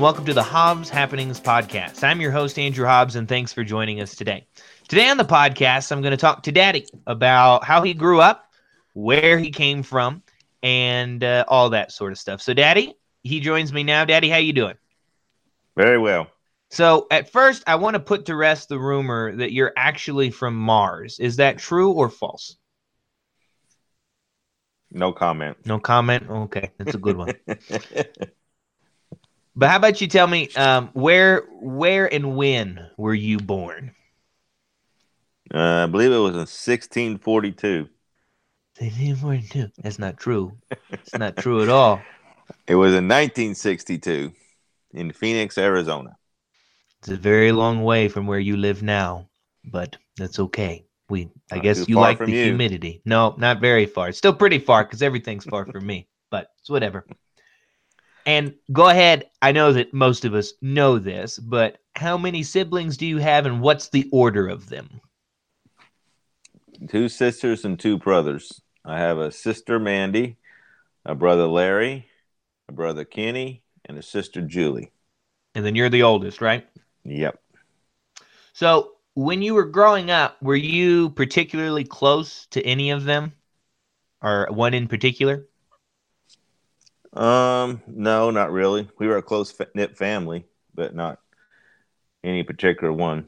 And welcome to the Hobbs Happenings Podcast. I'm your host, Andrew Hobbs, and thanks for joining us today. Today on the podcast, I'm going to talk to Daddy about how he grew up, where he came from, and uh, all that sort of stuff. So, Daddy, he joins me now. Daddy, how you doing? Very well. So, at first, I want to put to rest the rumor that you're actually from Mars. Is that true or false? No comment. No comment. Okay, that's a good one. but how about you tell me um, where, where, and when were you born? Uh, I believe it was in 1642. 1642. That's not true. It's not true at all. It was in 1962 in Phoenix, Arizona. It's a very long way from where you live now, but that's okay. We, I Not guess you like the you. humidity. No, not very far. It's still pretty far because everything's far from me, but it's whatever. And go ahead. I know that most of us know this, but how many siblings do you have, and what's the order of them? Two sisters and two brothers. I have a sister, Mandy, a brother, Larry, a brother, Kenny, and a sister, Julie. And then you're the oldest, right? Yep. So, when you were growing up, were you particularly close to any of them, or one in particular? Um, no, not really. We were a close knit family, but not any particular one.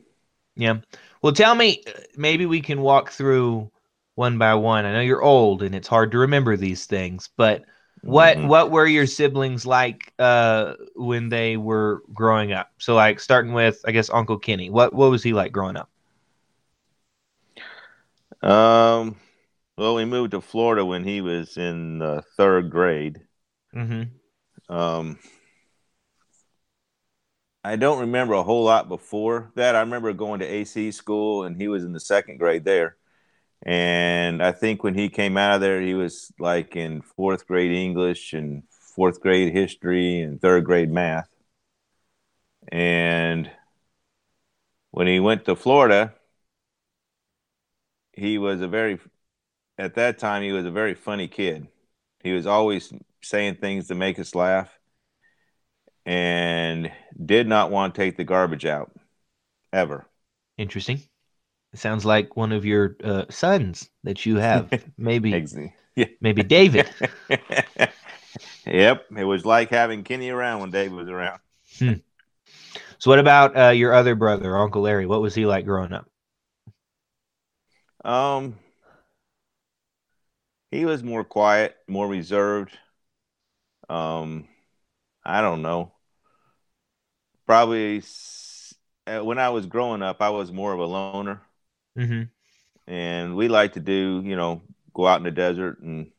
Yeah. Well, tell me, uh, maybe we can walk through one by one. I know you're old and it's hard to remember these things, but what Mhm. what were your siblings like uh when they were growing up? So like starting with I guess Uncle Kenny. What what was he like growing up? Um, well, we moved to Florida when he was in uh, third grade. Mhm. Um, I don't remember a whole lot before that. I remember going to ACE school, and he was in the second grade there. And I think when he came out of there, he was like in fourth grade English and fourth grade history and third grade math. And when he went to Florida, he was a very, at that time, he was a very funny kid. He was always saying things to make us laugh and did not want to take the garbage out ever. Interesting. It sounds like one of your uh, sons that you have. Maybe Ex- Yeah. maybe David. yep. It was like having Kenny around when David was around. So what about uh, your other brother, Uncle Larry? What was he like growing up? Um, he was more quiet, more reserved. Um, I don't know. Probably s- uh, when I was growing up, I was more of a loner, Mhm. and we like to do, you know, go out in the desert and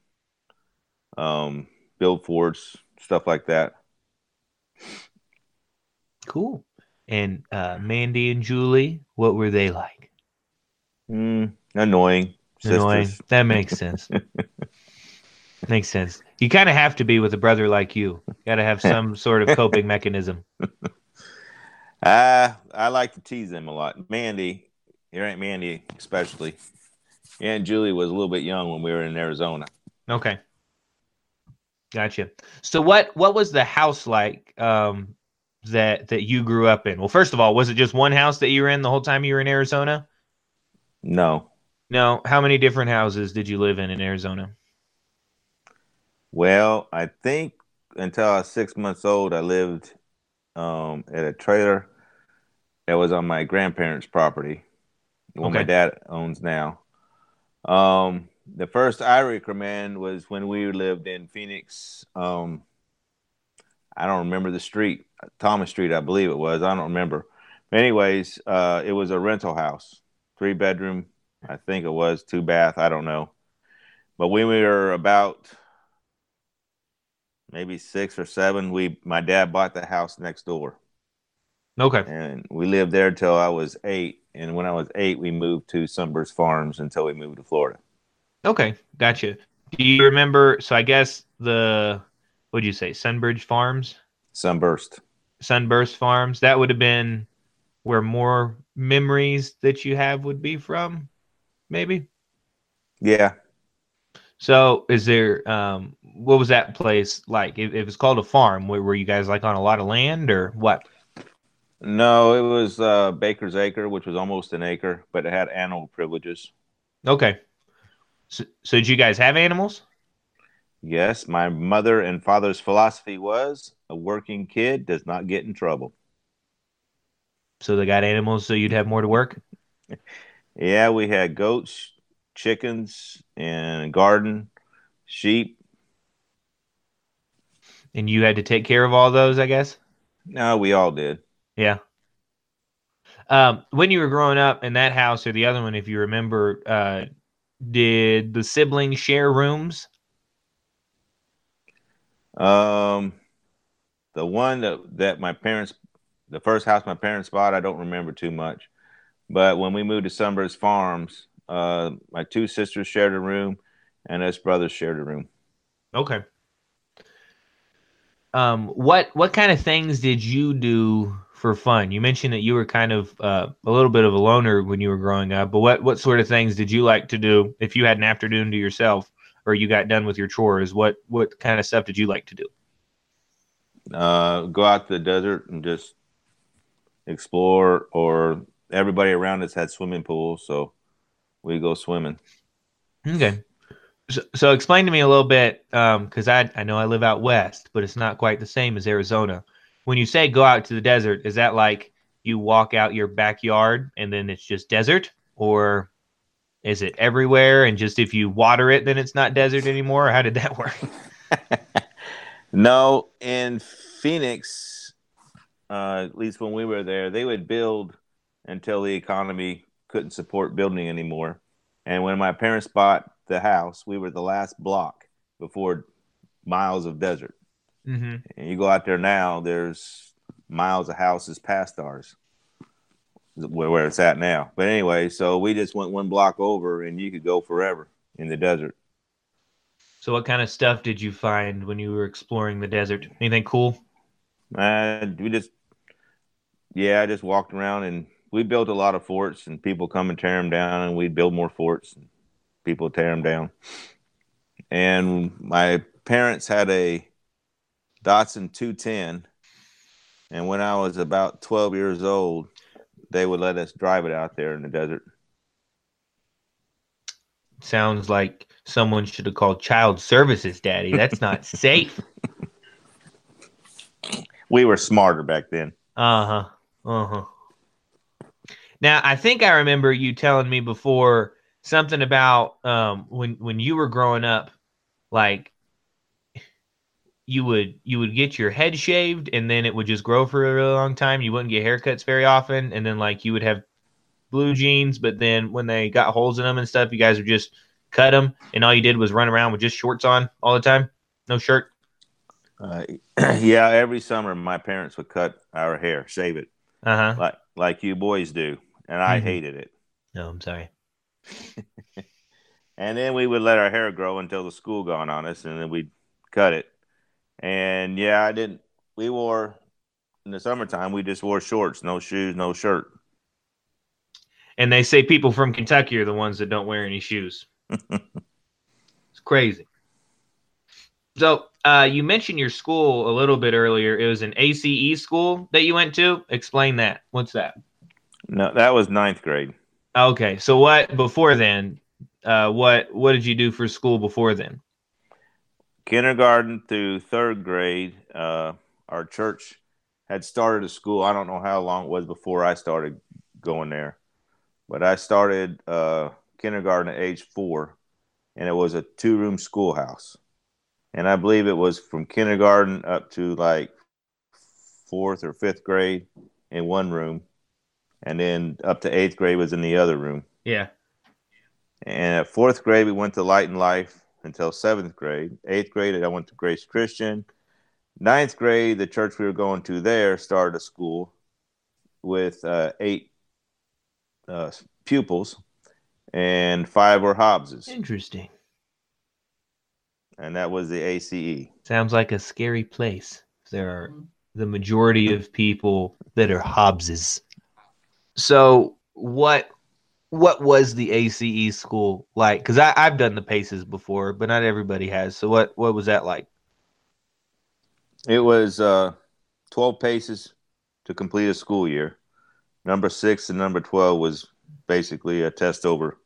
um, build forts, stuff like that. Cool. And uh, Mandy and Julie, what were they like? Mm, annoying. Annoying. That makes sense. makes sense. You kind of have to be with a brother like you. Got to have some sort of coping mechanism. I I like to tease him a lot. Mandy, your Aunt Mandy especially. Aunt Julie was a little bit young when we were in Arizona. Okay. Gotcha. So what what was the house like um that that you grew up in? Well, first of all, was it just one house that you were in the whole time you were in Arizona? No. No. How many different houses did you live in in Arizona? Well, I think until I was six months old, I lived um, at a trailer that was on my grandparents' property, the one my dad owns now. Um, the first I recommend was when we lived in Phoenix. Um, I don't remember the street, Thomas Street, I believe it was. I don't remember. But anyways, uh, it was a rental house, three bedroom, I think it was, two bath. I don't know. But when we were about maybe six or seven, we my dad bought the house next door, Okay. and we lived there till I was eight. And when I was eight, we moved to Sunburst Farms until we moved to Florida. Okay. Gotcha. Do you remember? So I guess the what'd you say? Sunbridge Farms, Sunburst. Sunburst Farms. That would have been where more memories that you have would be from, maybe. Yeah, So, is there um, what was that place like? It, it was called a farm. Were, were you guys like on a lot of land or what? No, it was uh, Baker's Acre, which was almost an acre, but it had animal privileges. Okay. So, so did you guys have animals? Yes, my mother and father's philosophy was a working kid does not get in trouble. So they got animals so you'd have more to work? yeah, we had goats, chickens, and garden, sheep. And you had to take care of all those, I guess? No, we all did. Yeah. Um, when you were growing up in that house or the other one, if you remember, uh, did the siblings share rooms? Um, the one that that my parents, the first house my parents bought, I don't remember too much. But when we moved to Sunburst Farms, uh, my two sisters shared a room, and us brothers shared a room. Okay. Um, what what kind of things did you do for fun? You mentioned that you were kind of uh, a little bit of a loner when you were growing up, but what what sort of things did you like to do if you had an afternoon to yourself or you got done with your chores? What what kind of stuff did you like to do? Uh, go out to the desert and just explore, or everybody around us had swimming pools, so we go swimming. Okay. So, so explain to me a little bit, because um, I I know I live out west, but it's not quite the same as Arizona. When you say go out to the desert, is that like you walk out your backyard and then it's just desert, or is it everywhere and just if you water it, then it's not desert anymore? how did that work? no, in Phoenix, uh, at least when we were there, they would build until the economy couldn't support building anymore. And when my parents bought the house, we were the last block before miles of desert. Mm-hmm. And you go out there now, there's miles of houses past ours, where, where it's at now. But anyway, so we just went one block over, and you could go forever in the desert. So, what kind of stuff did you find when you were exploring the desert? Anything cool? Uh, we just, yeah, I just walked around and we built a lot of forts, and people come and tear them down, and we'd build more forts, and people tear them down. And my parents had a Datsun 210. And when I was about 12 years old, they would let us drive it out there in the desert. Sounds like someone should have called child services, Daddy. That's not safe. We were smarter back then. Uh huh. Uh huh. Now, I think I remember you telling me before something about um, when when you were growing up, like you would you would get your head shaved and then it would just grow for a really long time. You wouldn't get haircuts very often, and then like you would have blue jeans, but then when they got holes in them and stuff, you guys would just cut them, and all you did was run around with just shorts on all the time, no shirt. Uh, yeah, every summer my parents would cut our hair, shave it, uh-huh. like like you boys do, and I mm-hmm. hated it. No, I'm sorry. and then we would let our hair grow until the school got on us, and then we'd cut it and yeah, I didn't. We wore in the summertime. We just wore shorts, no shoes, no shirt. And they say people from Kentucky are the ones that don't wear any shoes. it's crazy. So uh, you mentioned your school a little bit earlier. It was an ACE school that you went to. Explain that. What's that? No, that was ninth grade. Okay, so what before then? Uh, what what did you do for school before then? kindergarten through third grade, uh, our church had started a school. I don't know how long it was before I started going there, but I started uh, kindergarten at age four, and it was a two room schoolhouse. And I believe it was from kindergarten up to like fourth or fifth grade in one room, and then up to eighth grade was in the other room. Yeah. And at fourth grade, we went to Light and Life until seventh grade. Eighth grade, I went to Grace Christian. Ninth grade, the church we were going to there started a school with uh, eight uh, pupils, and five were Hobbses. Interesting. And that was the ACE. Sounds like a scary place. There are the majority of people that are Hobbses. So, what what was the ACE school like? Because I've done the paces before, but not everybody has. So what what was that like? It was uh, twelve paces to complete a school year. Number six and number twelve was basically a test over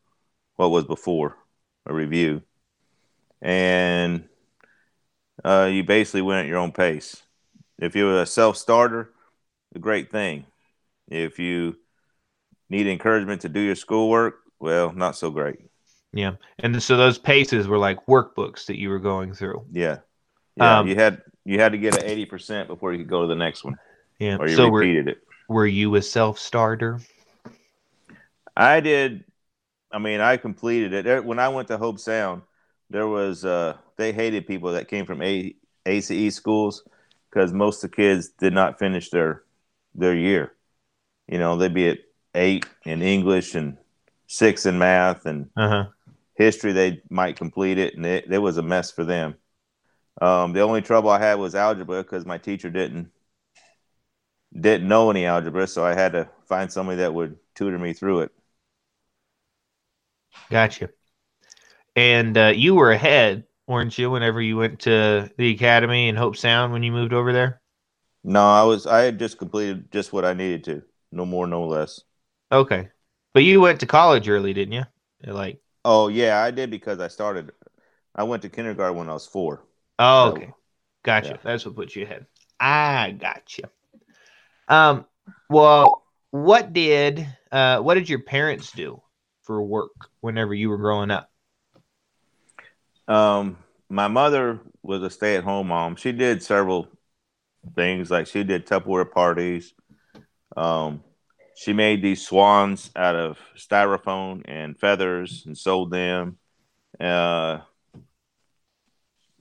what was before a review, and uh, you basically went at your own pace. If you were a self starter, a great thing. If you need encouragement to do your schoolwork, well, not so great. Yeah, and so those paces were like workbooks that you were going through. Yeah, yeah. Um, you had you had to get an eighty percent before you could go to the next one. Yeah, or you so repeated were, it. Were you a self starter? I did. I mean, I completed it when I went to Hobe Sound. There was uh, they hated people that came from A- ACE schools because most of the kids did not finish their their year. You know, they'd be at eight in English and six in math and uh-huh. history. They might complete it, and it, it was a mess for them. Um, the only trouble I had was algebra because my teacher didn't didn't know any algebra, so I had to find somebody that would tutor me through it. Gotcha. And uh, you were ahead, weren't you? Whenever you went to the academy in Hobe Sound when you moved over there. No, I was. I had just completed just what I needed to. No more, no less. Okay, but you went to college early, didn't you? Like. Oh yeah, I did because I started. I went to kindergarten when I was four. Oh, okay. Gotcha. Yeah. That's what put you ahead. I gotcha. Um, well, what did uh what did your parents do for work whenever you were growing up? Um, my mother was a stay-at-home mom. She did several things, like she did Tupperware parties. Um, she made these swans out of styrofoam and feathers and sold them. Uh,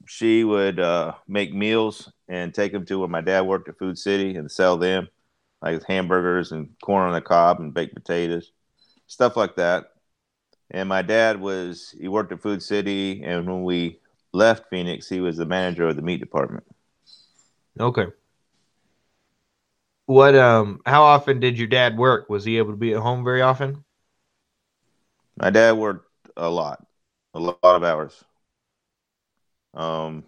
she would uh, make meals and take them to where my dad worked at Food City and sell them, like hamburgers and corn on the cob and baked potatoes, stuff like that. And my dad was he worked at Food City, and when we left Phoenix, he was the manager of the meat department. Okay. What um how often did your dad work? Was he able to be at home very often? My dad worked a lot, a lot of hours. Um,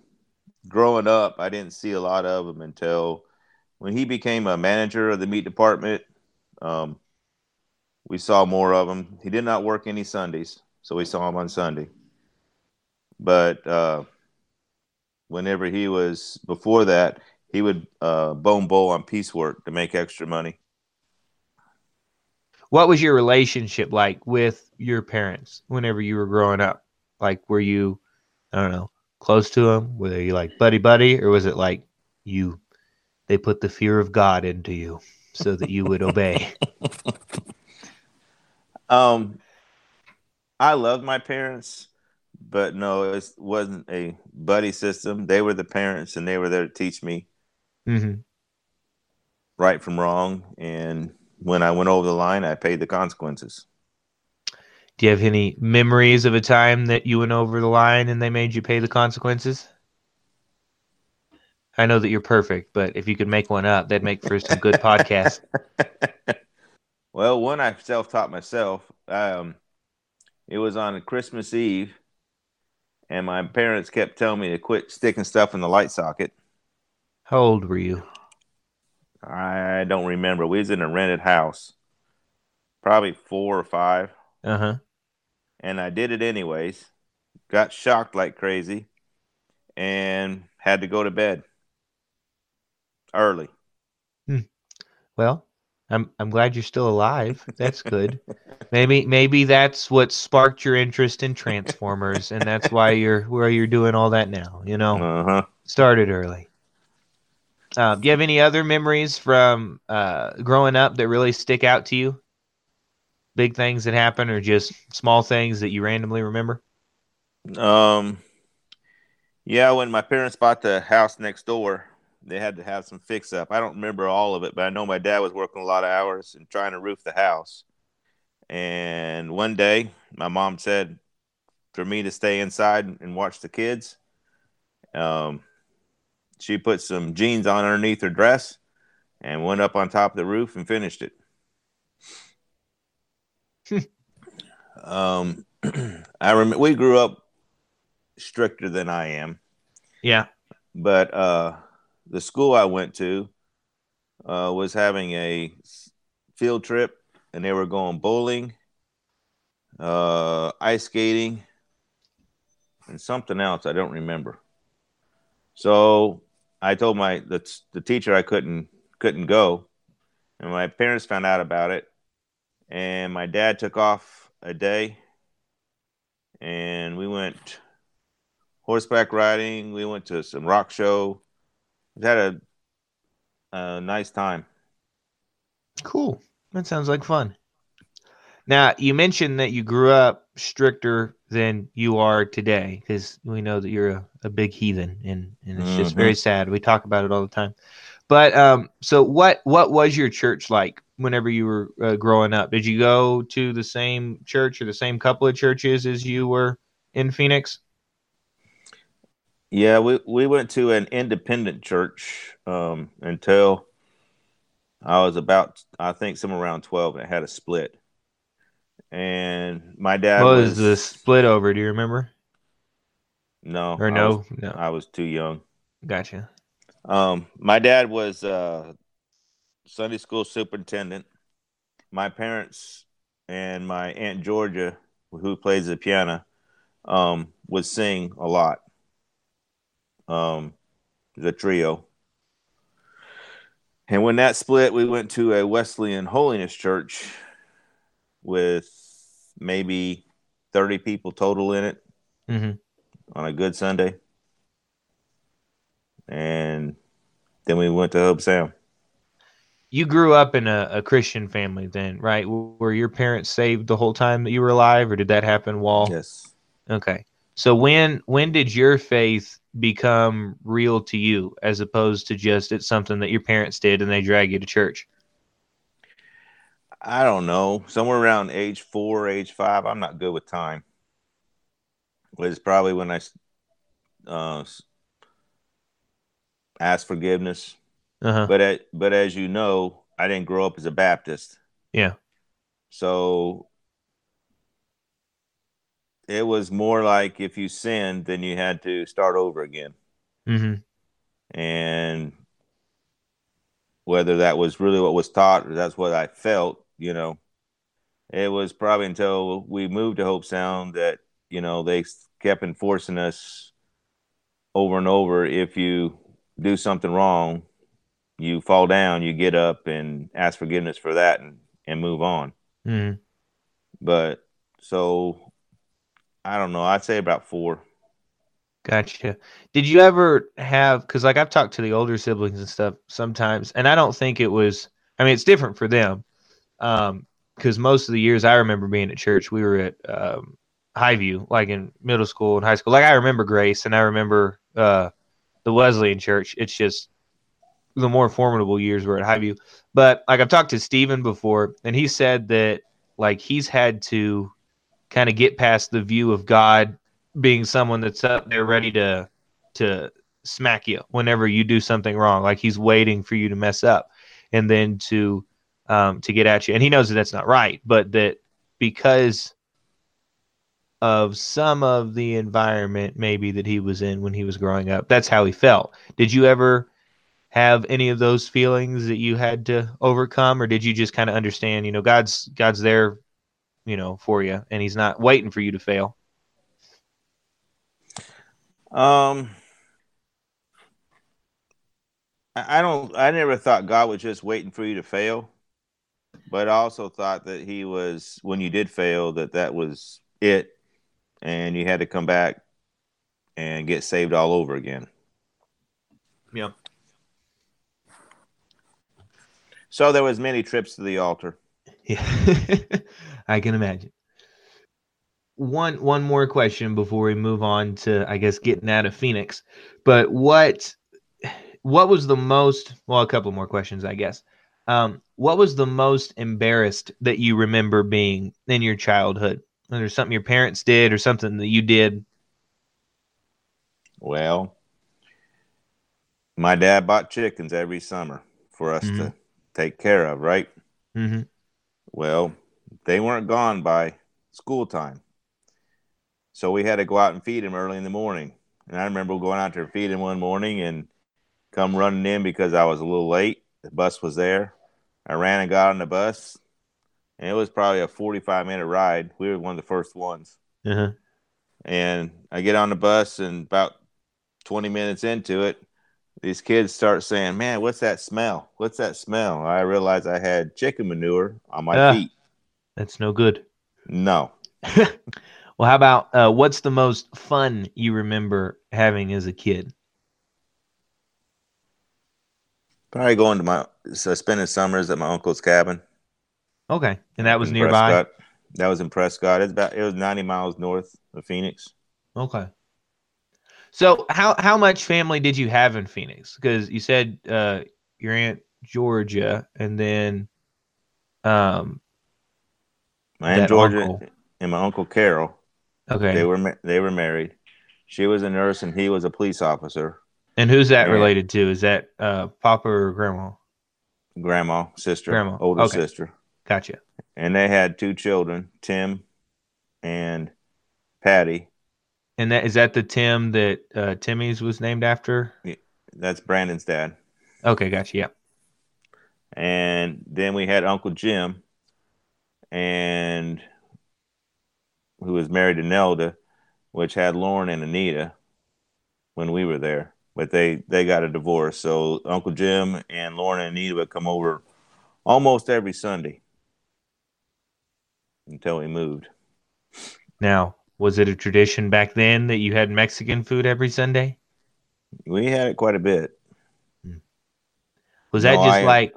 growing up, I didn't see a lot of him until when he became a manager of the meat department. Um, we saw more of him. He did not work any Sundays, so we saw him on Sunday. But uh, whenever he was before that, he would uh, bone bowl on piecework to make extra money. What was your relationship like with your parents whenever you were growing up? Like, were you, I don't know, close to them? Were you like buddy buddy, or was it like you? They put the fear of God into you so that you would obey. um, I loved my parents, but no, it wasn't a buddy system. They were the parents, and they were there to teach me mm-hmm. right from wrong. And when I went over the line, I paid the consequences. Do you have any memories of a time that you went over the line and they made you pay the consequences? I know that you're perfect, but if you could make one up, that'd make for some good podcast. Well, one I self-taught myself. Um, it was on Christmas Eve, and my parents kept telling me to quit sticking stuff in the light socket. How old were you? I don't remember. We was in a rented house, probably four or five. Uh huh and I did it anyways. Got shocked like crazy and had to go to bed early. Hmm. Well, I'm I'm glad you're still alive. That's good. maybe maybe that's what sparked your interest in Transformers, and that's why you're where you're doing all that now. You know, uh-huh. started early. Uh, do you have any other memories from uh, growing up that really stick out to you? big things that happen or just small things that you randomly remember? Um, yeah, when my parents bought the house next door, they had to have some fix up. I don't remember all of it, but I know my dad was working a lot of hours and trying to roof the house. And one day, my mom said for me to stay inside and watch the kids. Um, she put some jeans on underneath her dress and went up on top of the roof and finished it. Um, I remember we grew up stricter than I am. Yeah. But uh, the school I went to uh, was having a field trip, and they were going bowling, uh, ice skating, and something else I don't remember. So I told my the, the teacher I couldn't couldn't go, and my parents found out about it, and my dad took off a day, and we went horseback riding. We went to some rock show. We had a, a nice time. Cool. That sounds like fun. Now, you mentioned that you grew up stricter than you are today because we know that you're a, a big heathen and, and it's mm-hmm. just very sad. We talk about it all the time. But um, so what what was your church like whenever you were uh, growing up? Did you go to the same church or the same couple of churches as you were in Phoenix? Yeah, we, we went to an independent church um, until I was about, I think, somewhere around 12, and it had a split. And my dad what was, was the split over? Do you remember? No. Or no? I was, no. I was too young. Gotcha. Um, my dad was uh, Sunday school superintendent. My parents and my aunt Georgia, who plays the piano, um, would sing a lot um, the trio. And when that split, we went to a Wesleyan Holiness Church with maybe 30 people total in it mm-hmm. on a good Sunday. And then we went to Hobe Sound. You grew up in a, a, Christian family then, right? Were your parents saved the whole time that you were alive, or did that happen while? Yes. Okay. So when when did your faith become real to you as opposed to just it's something that your parents did and they drag you to church? I don't know. Somewhere around age four, age five. I'm not good with time. Was probably when I uh, asked forgiveness. Uh-huh. But at, but as you know, I didn't grow up as a Baptist. Yeah. So it was more like if you sinned, then you had to start over again. Mm-hmm. And whether that was really what was taught or that's what I felt, you know, it was probably until we moved to Hobe Sound that, you know, they kept enforcing us over and over. If you do something wrong, you fall down, you get up and ask forgiveness for that and, and move on. Mm-hmm. But so I don't know. I'd say about four. Gotcha. Did you ever have? Because like I've talked to the older siblings and stuff sometimes, and I don't think it was. I mean, it's different for them. Um, because most of the years I remember being at church, we were at um, Highview, like in middle school and high school. Like I remember Grace, and I remember uh, the Wesleyan Church. It's just the more formidable years were at Highview. But like I've talked to Stephen before, and he said that like he's had to kind of get past the view of God being someone that's up there ready to to smack you whenever you do something wrong. Like he's waiting for you to mess up and then to um, to get at you. And he knows that that's not right, but that because of some of the environment maybe that he was in when he was growing up, that's how he felt. Did you ever have any of those feelings that you had to overcome or did you just kind of understand, you know, God's God's there you know, for you, and he's not waiting for you to fail? Um, I don't. I never thought God was just waiting for you to fail, but I also thought that He was when you did fail that that was it, and you had to come back and get saved all over again. Yeah. So there was many trips to the altar. Yeah, I can imagine. One one more question before we move on to I guess getting out of Phoenix. But what what was the most well a couple more questions I guess. Um, what was the most embarrassed that you remember being in your childhood? Whether something your parents did or something that you did. Well, my dad bought chickens every summer for us mm-hmm. to take care of, right? Mm-hmm. Well, they weren't gone by school time. So we had to go out and feed them early in the morning. And I remember going out there to feed him one morning and come running in because I was a little late. The bus was there. I ran and got on the bus, and it was probably a 45 minute ride. We were one of the first ones. Uh-huh. And I get on the bus, and about 20 minutes into it, these kids start saying, Man, what's that smell? What's that smell? I realized I had chicken manure on my Ah. feet. That's no good. No. Well, how about uh, what's the most fun you remember having as a kid? Probably going to my so spending summers at my uncle's cabin. Okay, and that was in nearby. Prescott. That was in Prescott. It's about it was 90 miles north of Phoenix. Okay. So how how much family did you have in Phoenix? Because you said uh, your aunt Georgia, and then um My aunt Georgia uncle. and my uncle Carol. okay, They were they were married. She was a nurse and he was a police officer. And who's that Yeah. related to? Is that uh Papa or Grandma? Grandma, sister, Grandma, older okay. sister, Gotcha. and they had two children, Tim and Patty. And that is that the Tim that uh, Timmy's was named after? That's Brandon's dad. Okay, gotcha. Yeah. And then we had Uncle Jim, and who was married to Nelda, which had Lauren and Anita when we were there. But they they got a divorce, so Uncle Jim and Lauren and Anita would come over almost every Sunday until we moved. Now, was it a tradition back then that you had Mexican food every Sunday? We had it quite a bit. Was that No, just I- like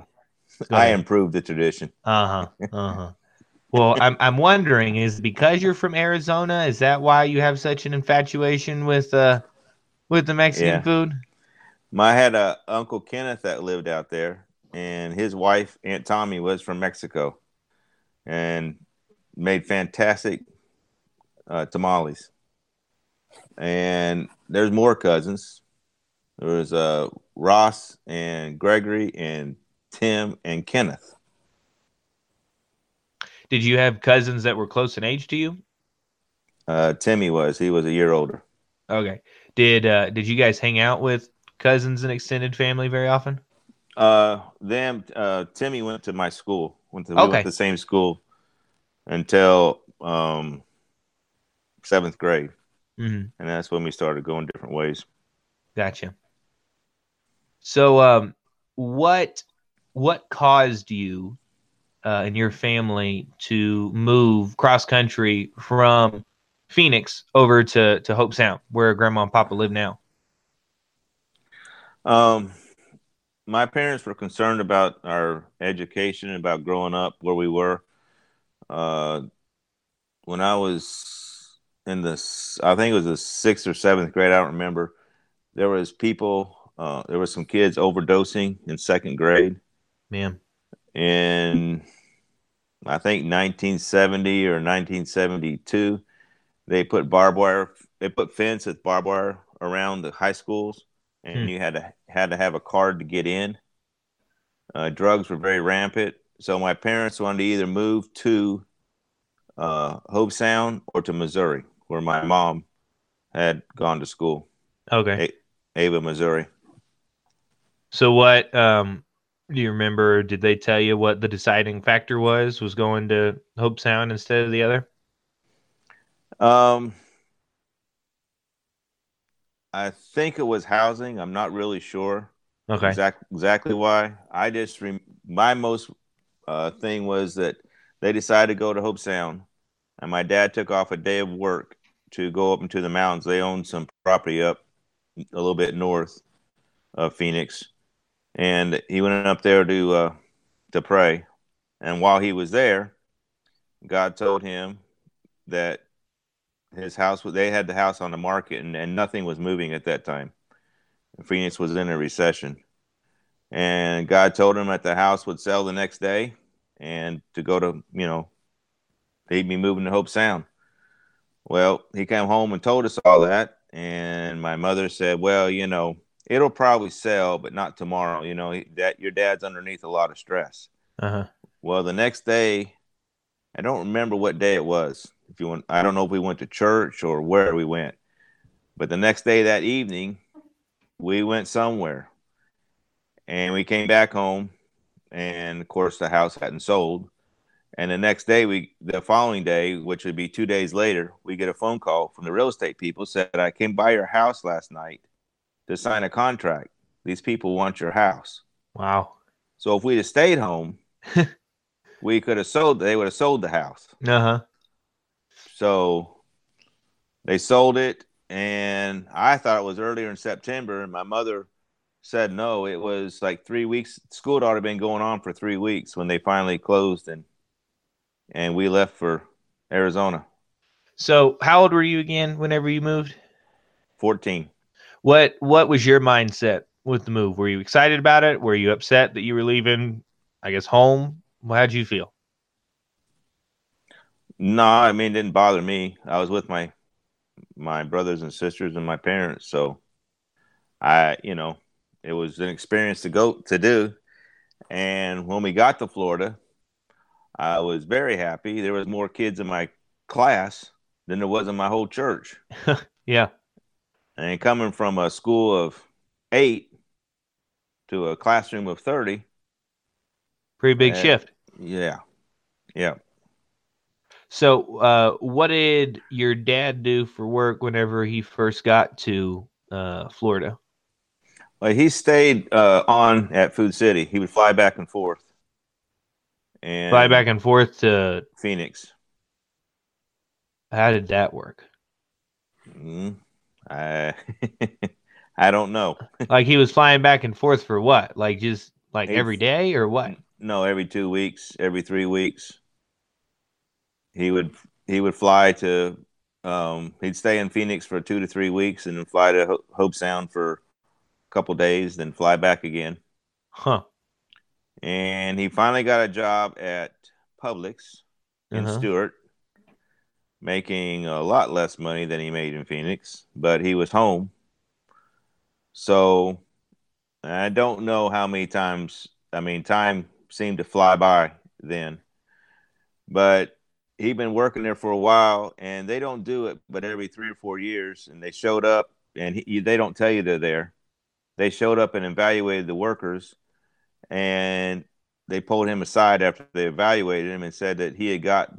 I improved the tradition. Uh huh. Uh huh. Well, I'm I'm wondering is because you're from Arizona? Is that why you have such an infatuation with uh with the Mexican Yeah. food? I had a Uncle Kenneth that lived out there, and his wife Aunt Tommy was from Mexico, and made fantastic uh, tamales. And there's more cousins. There was uh, Ross and Gregory and Tim and Kenneth. Did you have cousins that were close in age to you? Uh, Timmy was he was a year older. Okay. Did uh did you guys hang out with cousins and extended family very often? Uh, them uh, Timmy went to my school. Went to we Okay. went to the same school until um, seventh grade. hmm and that's when we started going different ways. Gotcha. So, um, what what caused you uh, and your family to move cross country from Phoenix over to to Hobe Sound, where Grandma and Papa live now? Um, my parents were concerned about our education, about growing up where we were. Uh, when I was in the, I think it was the sixth or seventh grade. I don't remember. There was people. Uh, there were some kids overdosing in second grade. Man, in I think 1970 or 1972. They put barbed wire. They put fence with barbed wire around the high schools, and Hmm. you had to had to have a card to get in. Uh, drugs were very rampant, so my parents wanted to either move to uh, Hobe Sound or to Missouri, where my mom had gone to school, okay. Ava, Missouri. So, what um, do you remember? Did they tell you what the deciding factor was? Was going to Hobe Sound instead of the other? Um, I think it was housing. I'm not really sure. Okay. Exact, exactly why. I just rem- my most uh, thing was that they decided to go to Hobe Sound, and my dad took off a day of work to go up into the mountains. They owned some property up a little bit north of Phoenix, and he went up there to uh, to pray. And while he was there, God told him that his house they had the house on the market and, and nothing was moving at that time. Phoenix was in a recession. And God told him that the house would sell the next day and to go to, you know, he'd be moving to Hobe Sound. Well, he came home and told us all that. And my mother said, Well, you know, it'll probably sell, but not tomorrow. You know, that your dad's underneath a lot of stress. Uh huh. Well, the next day, I don't remember what day it was. If you want, I don't know if we went to church or where we went, but the next day that evening, we went somewhere, and we came back home, and of course the house hadn't sold. And the next day, we the following day, which would be two days later, we get a phone call from the real estate people said I came by your house last night to sign a contract. These people want your house. Wow. So if we'd have stayed home, we could have sold. They would have sold the house. Uh huh. So they sold it, and I thought it was earlier in September, and my mother said no. It was like three weeks. School had already been going on for three weeks when they finally closed, and and we left for Arizona. So, how old were you again whenever you moved? Fourteen. What What was your mindset with the move? Were you excited about it? Were you upset that you were leaving? I guess home. How'd you feel? No, I mean, it didn't bother me. I was with my my brothers and sisters and my parents, so I, you know, it was an experience to go to do. And when we got to Florida, I was very happy. There was more kids in my class than there was in my whole church. yeah. And coming from a school of eight to a classroom of 30. Pretty big uh, shift. Yeah. Yeah. So, uh, what did your dad do for work whenever he first got to uh, Florida? Well, he stayed uh, on at Food City. He would fly back and forth. And Fly back and forth to. Phoenix. How did that work? Mm, I I don't know. like he was flying back and forth for what? Like just like every day or what? No, every two weeks, every three weeks, he would he would fly to. Um, he'd stay in Phoenix for two to three weeks, and then fly to Ho- Hobe Sound for a couple days, then fly back again. Huh. And he finally got a job at Publix in Uh-huh. Stuart, making a lot less money than he made in Phoenix, but he was home. So I don't know how many times, I mean, time seemed to fly by then, but he'd been working there for a while and they don't do it but every three or four years. And they showed up and he, they don't tell you they're there. They showed up and evaluated the workers and they pulled him aside after they evaluated him and said that he had got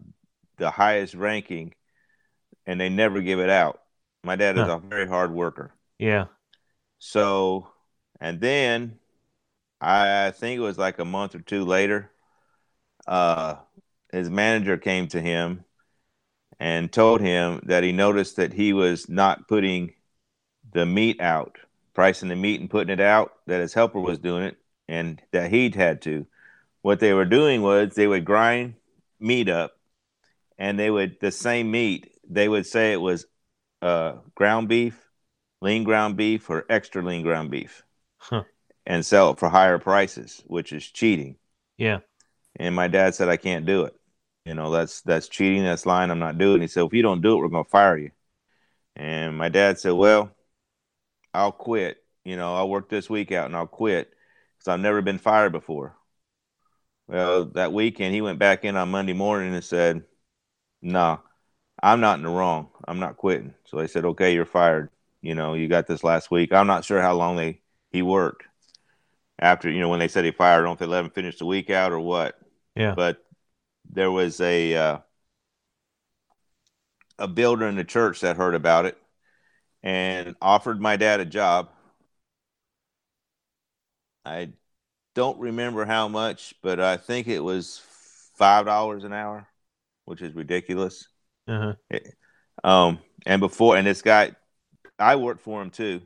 the highest ranking and they never give it out. My dad is Huh. a very hard worker. Yeah. So, and then I think it was like a month or two later, uh, his manager came to him and told him that he noticed that he was not putting the meat out, pricing the meat and putting it out, that his helper was doing it, and that he'd had to. What they were doing was they would grind meat up and they would, the same meat, they would say it was uh, ground beef, lean ground beef, or extra lean ground beef Huh. and sell it for higher prices, which is cheating. Yeah. And my dad said, I can't do it. You know, that's that's cheating. That's lying. I'm not doing it. He said, if you don't do it, we're going to fire you. And my dad said, well, I'll quit. You know, I'll work this week out and I'll quit because I've never been fired before. Well, that weekend, he went back in on Monday morning and said, no, I'm not in the wrong. I'm not quitting. So they said, okay, you're fired. You know, you got this last week. I'm not sure how long they he worked after, you know, when they said he fired. I don't know if they let him finish the week out or what Yeah. but there was a uh, a builder in the church that heard about it and offered my dad a job. I don't remember how much, but I think it was five dollars an hour, which is ridiculous. Uh-huh. Um, and before, and this guy, I worked for him too,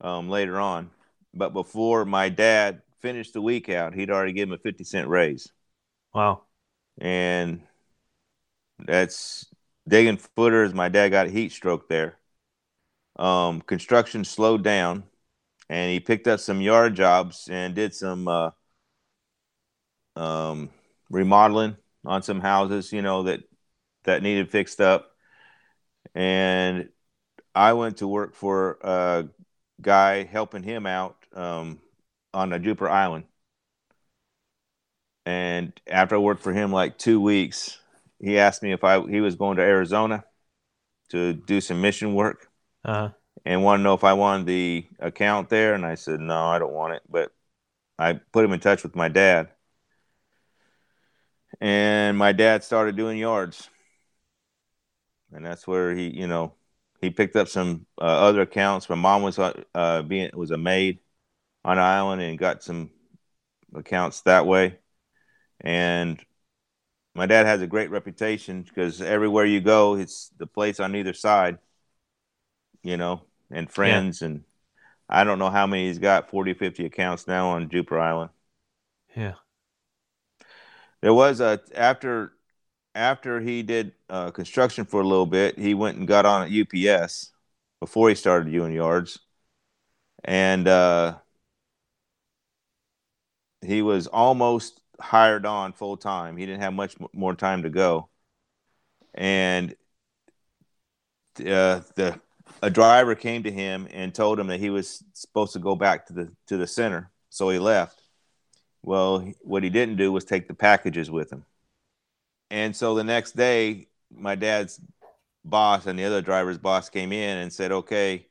um, later on. But before my dad finished the week out, he'd already given him a fifty cent raise. Wow. And that's digging footers. My dad got a heat stroke there. Um, construction slowed down, and he picked up some yard jobs and did some uh, um, remodeling on some houses, you know that that needed fixed up. And I went to work for a guy helping him out um, on a Jupiter Island and after I worked for him like two weeks, he asked me if I he was going to Arizona to do some mission work. Uh, and wanted to know if I wanted the account there, and I said no, I don't want it. But I put him in touch with my dad, and my dad started doing yards, and that's where he, you know, he picked up some uh, other accounts. My mom was uh, uh, being was a maid on an island and got some accounts that way, and my dad has a great reputation because everywhere you go, it's the place on either side, you know, and friends. And I don't know how many he's got 40, 50 accounts now on Jupiter Island. yeah. There was a, after, after he did uh, construction for a little bit, he went and got on at UPS before he started doing yards. And uh, he was almost hired on full time. He didn't have much more time to go, and uh, the a driver came to him and told him that he was supposed to go back to the to the center, so he left. Well, what he didn't do was take the packages with him, and so the next day, my dad's boss and the other driver's boss came in and said, "Okay."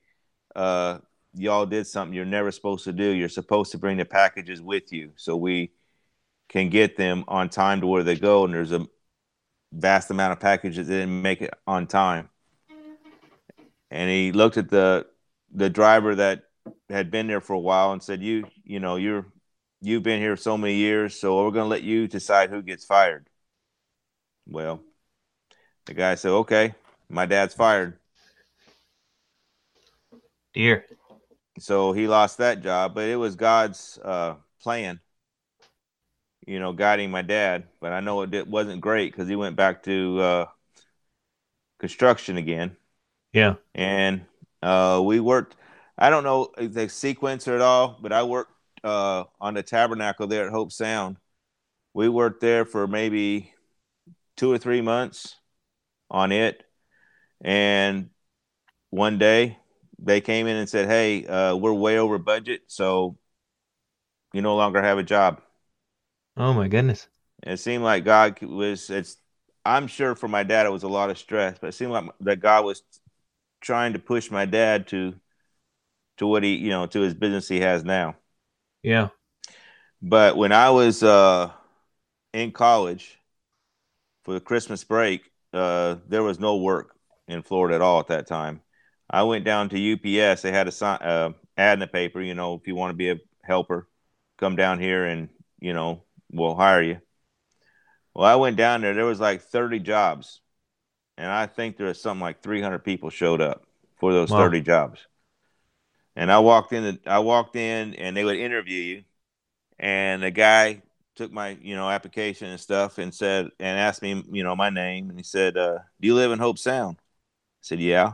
Uh, y'all did something you're never supposed to do. You're supposed to bring the packages with you. So we can get them on time to where they go. And there's a vast amount of packages that didn't make it on time. And he looked at the the driver that had been there for a while and said, "You, you know, you're you've been here so many years, so we're going to let you decide who gets fired." Well, the guy said, "Okay, my dad's fired." Dear. so he lost that job but it was god's uh, plan you know guiding my dad but i know it wasn't great because he went back to uh, construction again. Yeah. and uh, we worked i don't know the sequence at all but i worked uh, on the tabernacle there at Hobe Sound. We worked there for maybe two or three months on it. And one day they came in and said hey uh, we're way over budget so you no longer have a job Oh my goodness. it seemed like god was it's i'm sure for my dad it was a lot of stress but it seemed like that god was trying to push my dad to to what he you know to his business he has now Yeah. but when I was uh, in college for the Christmas break, uh, there was no work in Florida at all at that time. I went down to UPS. They had a sign, uh, ad in the paper. You know, if you want to be a helper, come down here and you know we'll hire you. Well, I went down there. There was like thirty jobs, and I think there was something like three hundred people showed up for those Wow. thirty jobs. And I walked in. I walked in, and they would interview you and the guy took my you know application and stuff and said and asked me you know my name and he said uh, do you live in Hobe Sound i said yeah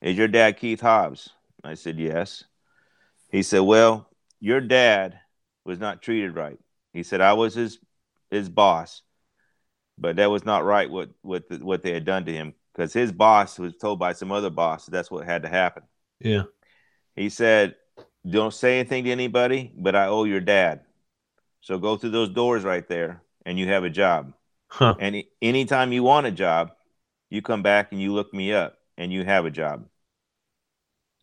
is your dad keith hobbs i said yes he said well your dad was not treated right he said i was his his boss but that was not right what what the, what they had done to him because his boss was told by some other boss that that's what had to happen Yeah. he said, Don't say anything to anybody, but I owe your dad. So go through those doors right there and you have a job. Huh. And anytime you want a job, you come back and you look me up and you have a job.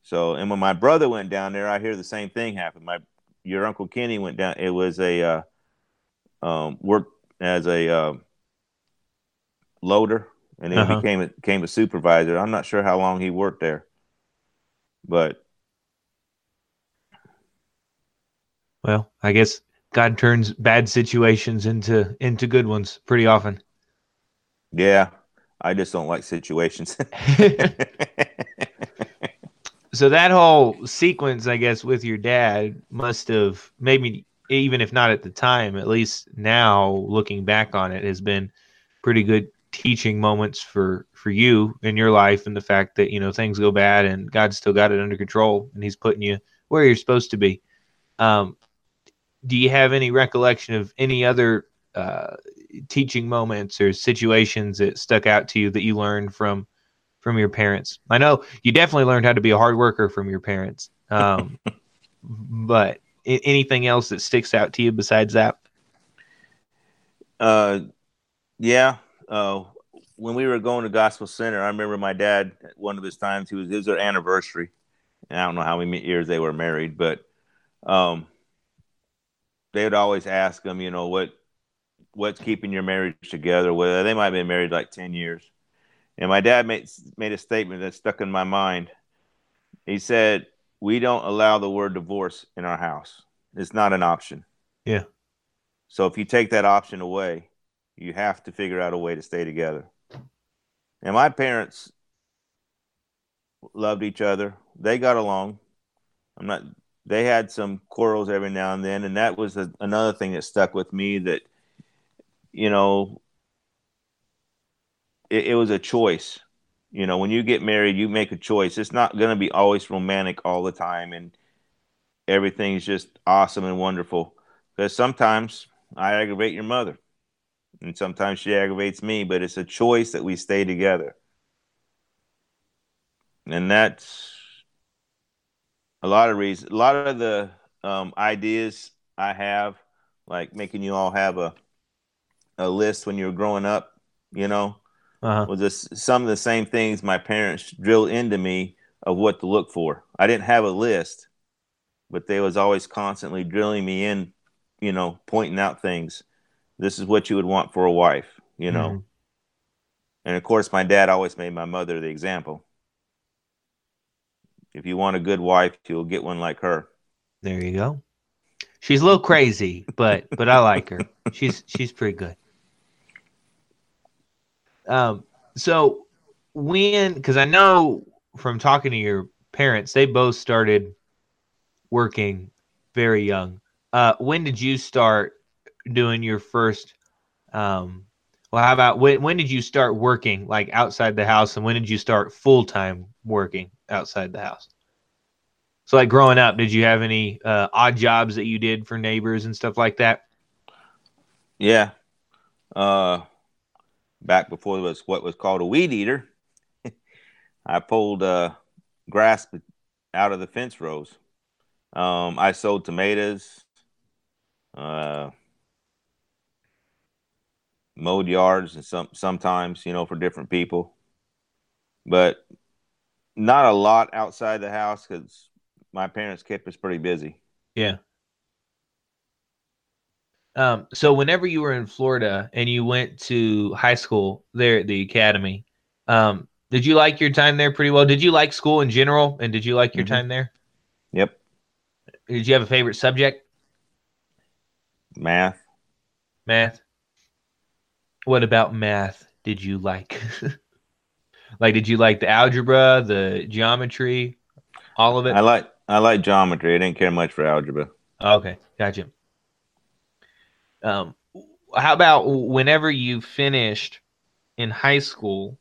So, and when my brother went down there, I hear the same thing happen. My your uncle Kenny went down. It was a uh, um, worked as a uh, loader, and then Uh-huh. became a, became a supervisor. I'm not sure how long he worked there, but Well, I guess God turns bad situations into into good ones pretty often. Yeah, I just don't like situations. so that whole sequence, I guess, with your dad must have maybe even if not at the time, at least now looking back on it, has been pretty good teaching moments for for you in your life and the fact that you know things go bad and God's still got it under control and He's putting you where you're supposed to be. Um, do you have any recollection of any other uh, teaching moments or situations that stuck out to you that you learned from from your parents? I know you definitely learned how to be a hard worker from your parents, um, but anything else that sticks out to you besides that? uh, yeah. Uh, when we were going to Gospel Center, I remember my dad one of his times he was it was their anniversary, and I don't know how many years they were married, but um, they would always ask him, you know, what what's keeping your marriage together? Well, they might have been married like ten years, and my dad made made a statement that stuck in my mind. He said, "We don't allow the word divorce in our house. It's not an option." Yeah. So if you take that option away, you have to figure out a way to stay together. And my parents loved each other. They got along. I'm not they had some quarrels every now and then and that was a, another thing that stuck with me that you know it, it was a choice you know when you get married you make a choice. It's not going to be always romantic all the time and everything's just awesome and wonderful. Because sometimes i aggravate your mother and sometimes she aggravates me but it's a choice that we stay together. And that's a lot of reasons a lot of the um, ideas i have like making you all have a a list when you were growing up you know Uh-huh. was just some of the same things my parents drilled into me of what to look for i didn't have a list but they was always constantly drilling me in you know pointing out things this is what you would want for a wife you know Mhm. and of course my dad always made my mother the example if you want a good wife you'll get one like her There you go. She's a little crazy, but but I like her. She's she's pretty good. Um, so when because I know from talking to your parents, they both started working very young. Uh, when did you start doing your first? Um, well, how about when when did you start working like outside the house, and when did you start full time working outside the house? So, like growing up, did you have any uh, odd jobs that you did for neighbors and stuff like that? yeah uh back before it was what was called a weed eater. I pulled uh grass out of the fence rows. Um i sold tomatoes uh mowed yards and some sometimes you know for different people. But not a lot outside the house because my parents kept us pretty busy. Yeah. Um, so whenever you were in Florida and you went to high school there at the academy, um, did you like your time there pretty well? Did you like school in general, and did you like your Mhm. time there? yep Did you have a favorite subject? math Math. What about math did you like? like, did you like the algebra, the geometry, all of it? i like i like geometry i didn't care much for algebra Okay, gotcha. Um, how about whenever you finished in high school?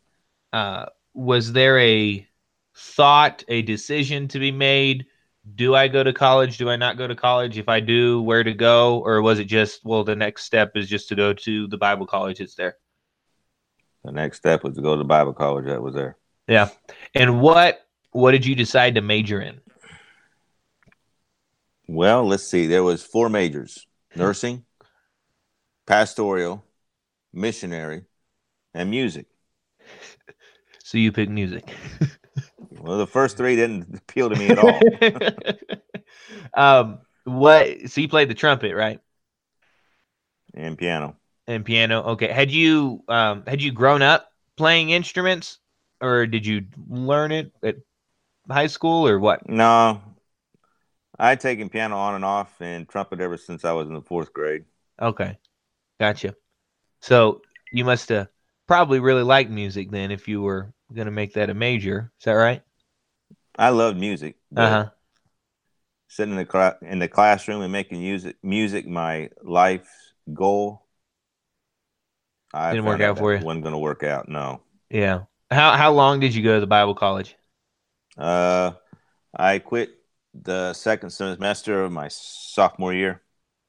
Uh, was there a thought, a decision to be made? Do I go to college? Do I not go to college? If I do, where to go? Or was it just, well, the next step is just to go to the Bible college that's there? the next step was to go to the bible college that was there Yeah. And what what did you decide to major in? Well, let's see. There was four majors: nursing, pastoral, missionary, and music. So you pick music. Well, the first three didn't appeal to me at all. um, what? So you played the trumpet, right? and piano. And piano. Okay. Had you um had you grown up playing instruments, or did you learn it at high school, or what? No, I'd taken piano on and off and trumpet ever since I was in the fourth grade. Okay, gotcha. So you must have probably really liked music then, if you were gonna make that a major. Is that right? I loved music. Uh huh. Sitting in the cla- in the classroom and making music music my life's goal. I Didn't work out for you? Wasn't going to work out. No. Yeah. How how long did you go to the Bible college? Uh, I quit the second semester of my sophomore year.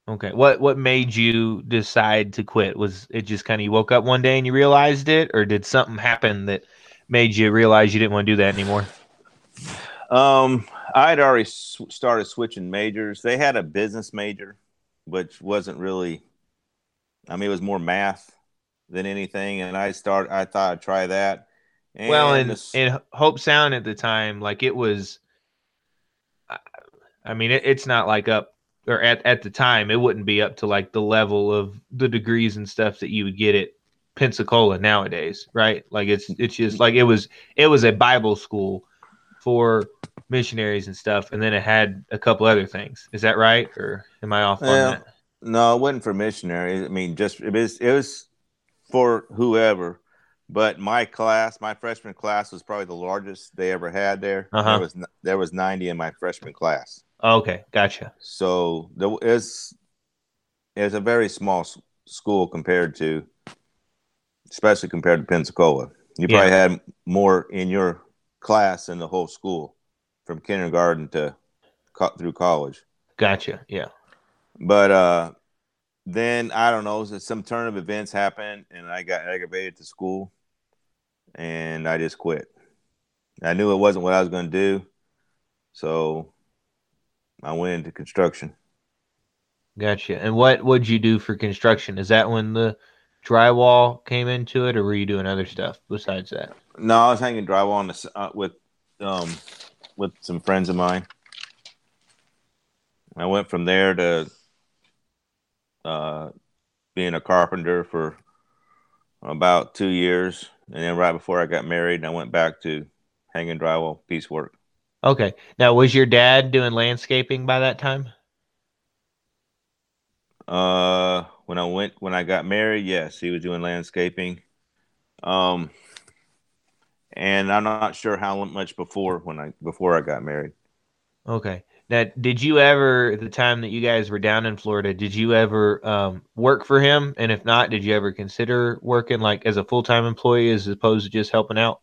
Okay. What what made you decide to quit? Was it just kind of you woke up one day and you realized it, or did something happen that made you realize you didn't want to do that anymore? Um, I'd already s- started switching majors. They had a business major, which wasn't really. I mean, it was more math, than anything, and I start. I thought I'd try that. And well, in the, in Hobe Sound at the time, like it was. I mean, it, it's not like up or at at the time, it wouldn't be up to like the level of the degrees and stuff that you would get at Pensacola nowadays, right? Like it's it's just like it was it was a Bible school for missionaries and stuff, and then it had a couple other things. Is that right, or am I off on that? No, it wasn't for missionaries. I mean, just it was it was for whoever. But my class, my freshman class, was probably the largest they ever had there. Uh-huh. There was there was ninety in my freshman class. Okay, gotcha. So there is it's a very small school compared to, especially compared to Pensacola. You Yeah. probably had more in your class than the whole school, from kindergarten to co- through college. Gotcha. Yeah. But uh, then I don't know, so some turn of events happened, and I got aggravated to school, and I just quit. I knew it wasn't what I was going to do, so I went into construction. Gotcha. And what would you do for construction? Is that when the drywall came into it, or were you doing other stuff besides that? No, I was hanging drywall on the, uh, with um with some friends of mine. I went from there to uh, being a carpenter for about two years, and then right before I got married, I went back to hanging drywall piecework. Okay. Now, was your dad doing landscaping by that time? Uh, when I went when I got married, yes, he was doing landscaping. Um, and I'm not sure how much before when I before I got married. Okay. Now, did you ever, the time that you guys were down in Florida, did you ever um, work for him? And if not, did you ever consider working like as a full time employee as opposed to just helping out?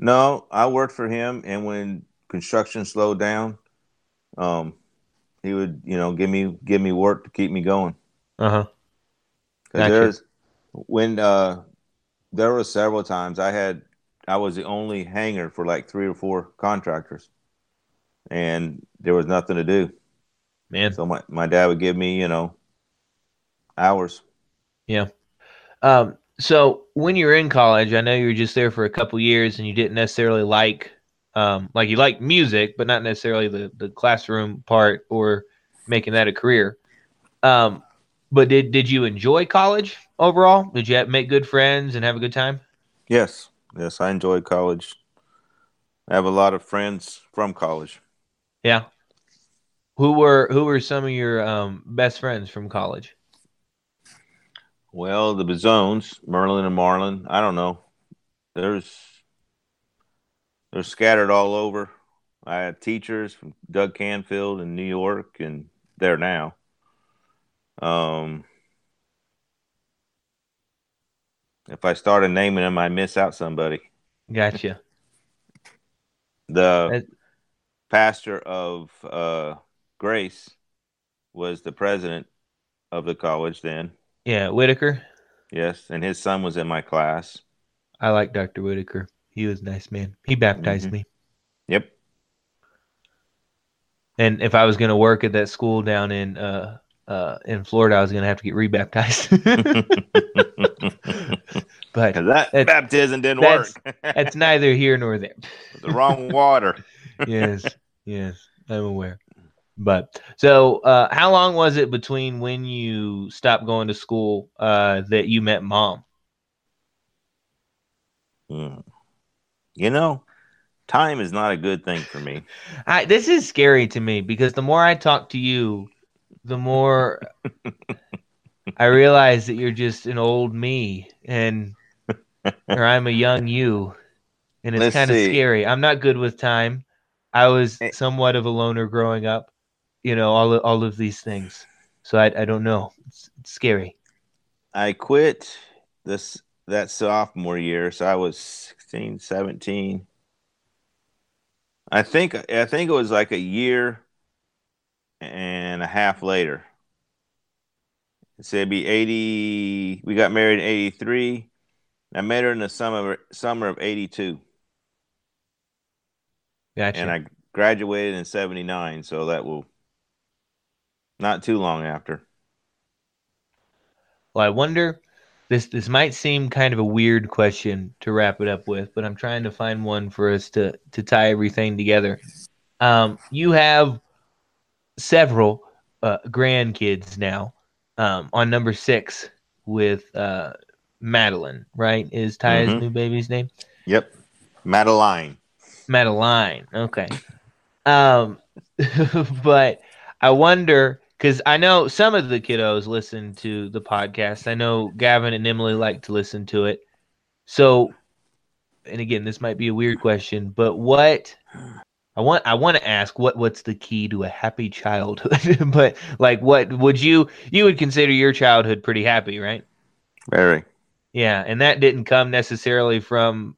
No, I worked for him, and when construction slowed down, um, he would you know give me give me work to keep me going. Uh huh. Because there's when uh, there were several times I had I was the only hanger for like three or four contractors, and there was nothing to do. Man. So my, my dad would give me you know hours. Yeah. Um, so when you were in college, I know you were just there for a couple years and you didn't necessarily like, um, like you liked music, but not necessarily the, the classroom part or making that a career. Um, but did, did you enjoy college overall? Did you have, make good friends and have a good time? Yes, yes, I enjoyed college. I have a lot of friends from college. Yeah. Who were, who were some of your, um, best friends from college? Well, the Bazones, Merlin and Marlin. I don't know. There's they're scattered all over. I had teachers from Doug Canfield in New York and there now. Um, if I started naming them, I miss out somebody. Gotcha. The That- pastor of uh, Grace was the president of the college then. Yeah. Whitaker. Yes, and his son was in my class. I like Dr. Whitaker. He was a nice man. He baptized Mhm. me. Yep. And if I was going to work at that school down in uh uh in Florida, I was going to have to get rebaptized. but that baptism didn't that's- work. it's neither here nor there. the wrong water. yes, yes, I'm aware. But so, uh, how long was it between when you stopped going to school uh, that you met mom? Hmm. You know, time is not a good thing for me. I, this is scary to me because the more I talk to you, the more I realize that you're just an old me, and or I'm a young you, and it's kind of scary. I'm not good with time. I was Eh. somewhat of a loner growing up, you know, all of, all of these things. So I I don't know. It's, it's scary. I quit this that sophomore year, so I was 16, 17. I think I think it was like a year and a half later. So it'd be 80 we got married in 83. I met her in the summer summer of 82 Gotcha. and I graduated in 79, so that will not too long after. Well, I wonder this this might seem kind of a weird question to wrap it up with, but I'm trying to find one for us to to tie everything together. Um, you have several uh, grandkids now. Um, on number six with uh, Madeline, right? Is Ty's Mhm. new baby's name? Yep. Madeline. Madeline. Okay. Um, but I wonder because I know some of the kiddos listen to the podcast. I know Gavin and Emily like to listen to it. So, and again, this might be a weird question, but what I want I want to ask what what's the key to a happy childhood? but like, what would you you would consider your childhood pretty happy, right? Very. Yeah, and that didn't come necessarily from,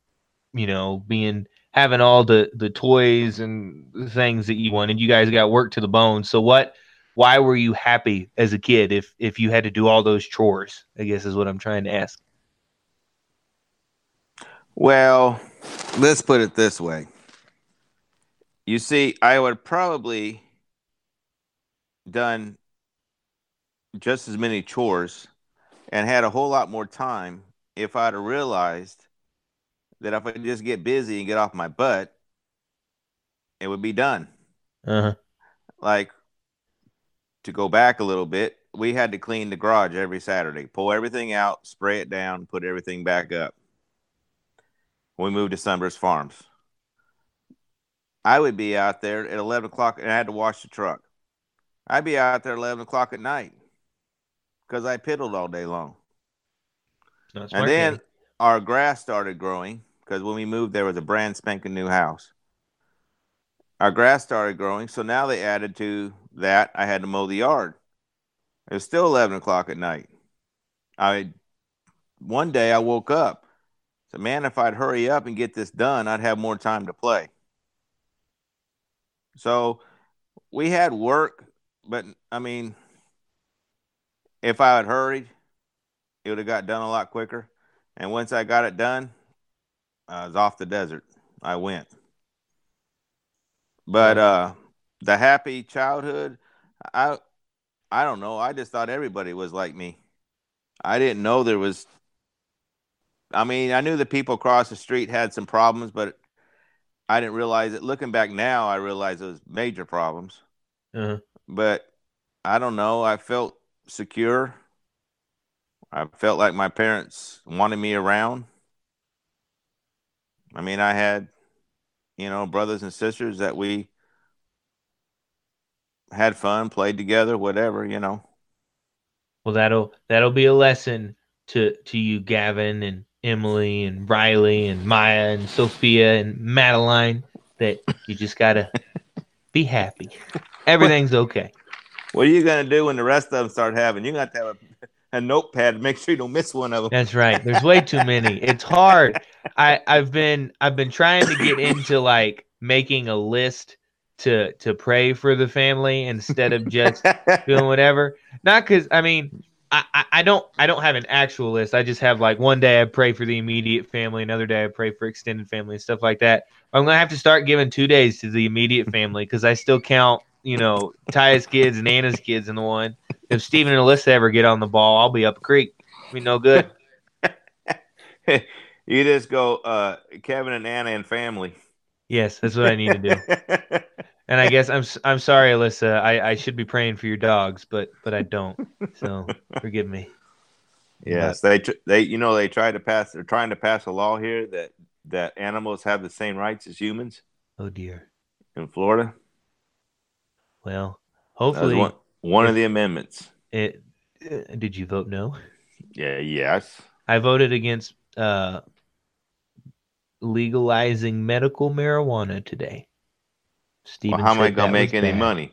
you know, being having all the the toys and things that you wanted. You guys got worked to the bone. So what? Why were you happy as a kid if if you had to do all those chores? I guess is what I'm trying to ask. Well, let's put it this way. You see, I would probably done just as many chores and had a whole lot more time if I'd have realized that if I just get busy and get off my butt, it would be done. Uh-huh. Like to go back a little bit, we had to clean the garage every Saturday, pull everything out, spray it down, put everything back up. We moved to Sunburst Farms. I would be out there at 11 o'clock and I had to wash the truck. I'd be out there 11 o'clock at night because I piddled all day long. Smart, And then Danny. our grass started growing because when we moved, there was a brand spanking new house. Our grass started growing, so now they added to that. I had to mow the yard. It was still eleven o'clock at night. I one day I woke up. So man, if I'd hurry up and get this done, I'd have more time to play. So we had work, but I mean, if I had hurried, it would have got done a lot quicker. And once I got it done, I was off the desert. I went. But uh the happy childhood, I I don't know. I just thought everybody was like me. I didn't know there was I mean, I knew the people across the street had some problems, but I didn't realize it. Looking back now, I realize it was major problems. Uh-huh. But I don't know. I felt secure. I felt like my parents wanted me around. I mean, I had, you know, brothers and sisters that we had fun, played together, whatever, you know. Well, that'll that'll be a lesson to to you, Gavin and Emily and Riley and Maya and Sophia and Madeline that you just gotta be happy. Everything's okay. What are you gonna do when the rest of them start having? You're gonna have to have a, a notepad to make sure you don't miss one of them. That's right. There's way too many. It's hard. I I've been I've been trying to get into like making a list to to pray for the family instead of just doing whatever. Not because I mean I, I don't I don't have an actual list. I just have like one day I pray for the immediate family, another day I pray for extended family and stuff like that. I'm gonna have to start giving two days to the immediate family because I still count you know Ty's kids and Anna's kids in the one. If Steven and Alyssa ever get on the ball, I'll be up a creek. Be no good. you just go uh, Kevin and Anna and family. Yes, that's what I need to do. And I guess I'm s- I'm sorry, Alyssa. I, I should be praying for your dogs, but but I don't. So forgive me. yes, they tr- they you know they tried to pass. They're trying to pass a law here that that animals have the same rights as humans Oh dear. in Florida. Well, hopefully one, one of the amendments. it. uh, Did you vote no? Yeah. Yes. I voted against uh, legalizing medical marijuana today. Steven Well, how am I gonna make any bad. money?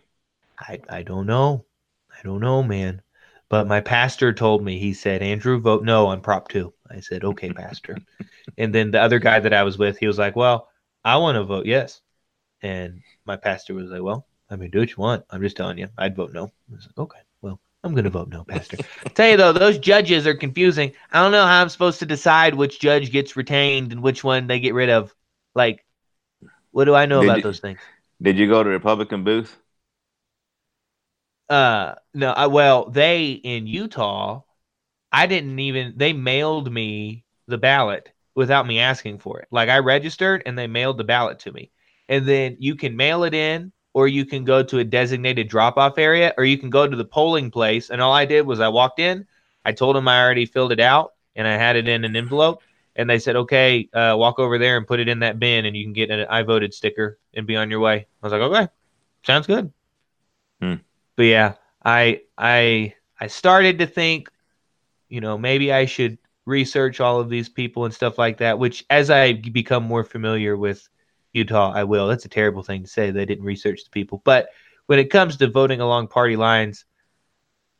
I, I don't know. I don't know, man. But my pastor told me, he said, Andrew, vote no on Prop 2. I said, okay, pastor. and then the other guy that I was with, he was like, well, I want to vote yes. And my pastor was like, well, I mean, do what you want. I'm just telling you, I'd vote no. Like, okay, well, I'm going to vote no, pastor. tell you though, those judges are confusing. I don't know how I'm supposed to decide which judge gets retained and which one they get rid of. Like, what do I know Did about you- those things? Did you go to Republican booth? Uh, no, I, well, they in Utah, I didn't even they mailed me the ballot without me asking for it. Like I registered and they mailed the ballot to me. And then you can mail it in or you can go to a designated drop-off area or you can go to the polling place and all I did was I walked in, I told them I already filled it out and I had it in an envelope and they said, "Okay, uh, walk over there and put it in that bin and you can get an I voted sticker and be on your way." I was like, "Okay. Sounds good." Hmm. But yeah, I I I started to think, you know, maybe I should research all of these people and stuff like that. Which, as I become more familiar with Utah, I will. That's a terrible thing to say. They didn't research the people, but when it comes to voting along party lines,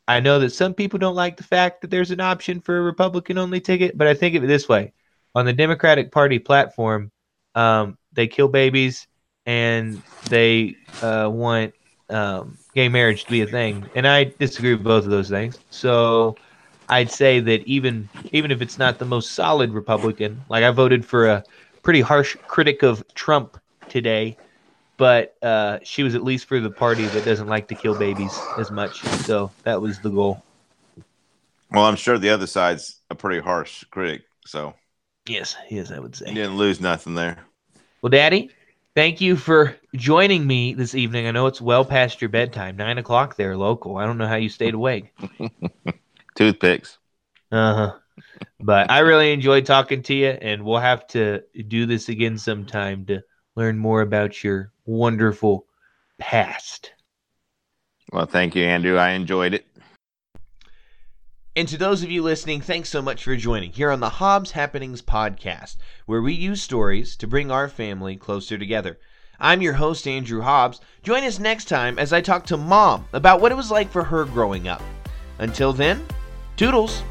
I know that some people don't like the fact that there's an option for a Republican only ticket. But I think of it this way: on the Democratic Party platform, um, they kill babies and they uh, want um, gay marriage to be a thing, and I disagree with both of those things. So I'd say that even even if it's not the most solid Republican, like I voted for a pretty harsh critic of Trump today, but uh, she was at least for the party that doesn't like to kill babies as much. So that was the goal. Well, I'm sure the other side's a pretty harsh critic, so Yes, yes, I would you say. didn't lose nothing there. Well, Daddy, thank you for joining me this evening. I know it's well past your bedtime, nine o'clock there, local. I don't know how you stayed awake. Toothpicks. Uh huh. But I really enjoyed talking to you, and we'll have to do this again sometime to learn more about your wonderful past. Well, thank you, Andrew. I enjoyed it. And to those of you listening, thanks so much for joining here on the Hobbs Happenings podcast, where we use stories to bring our family closer together. I'm your host, Andrew Hobbs. Join us next time as I talk to Mom about what it was like for her growing up. Until then, toodles.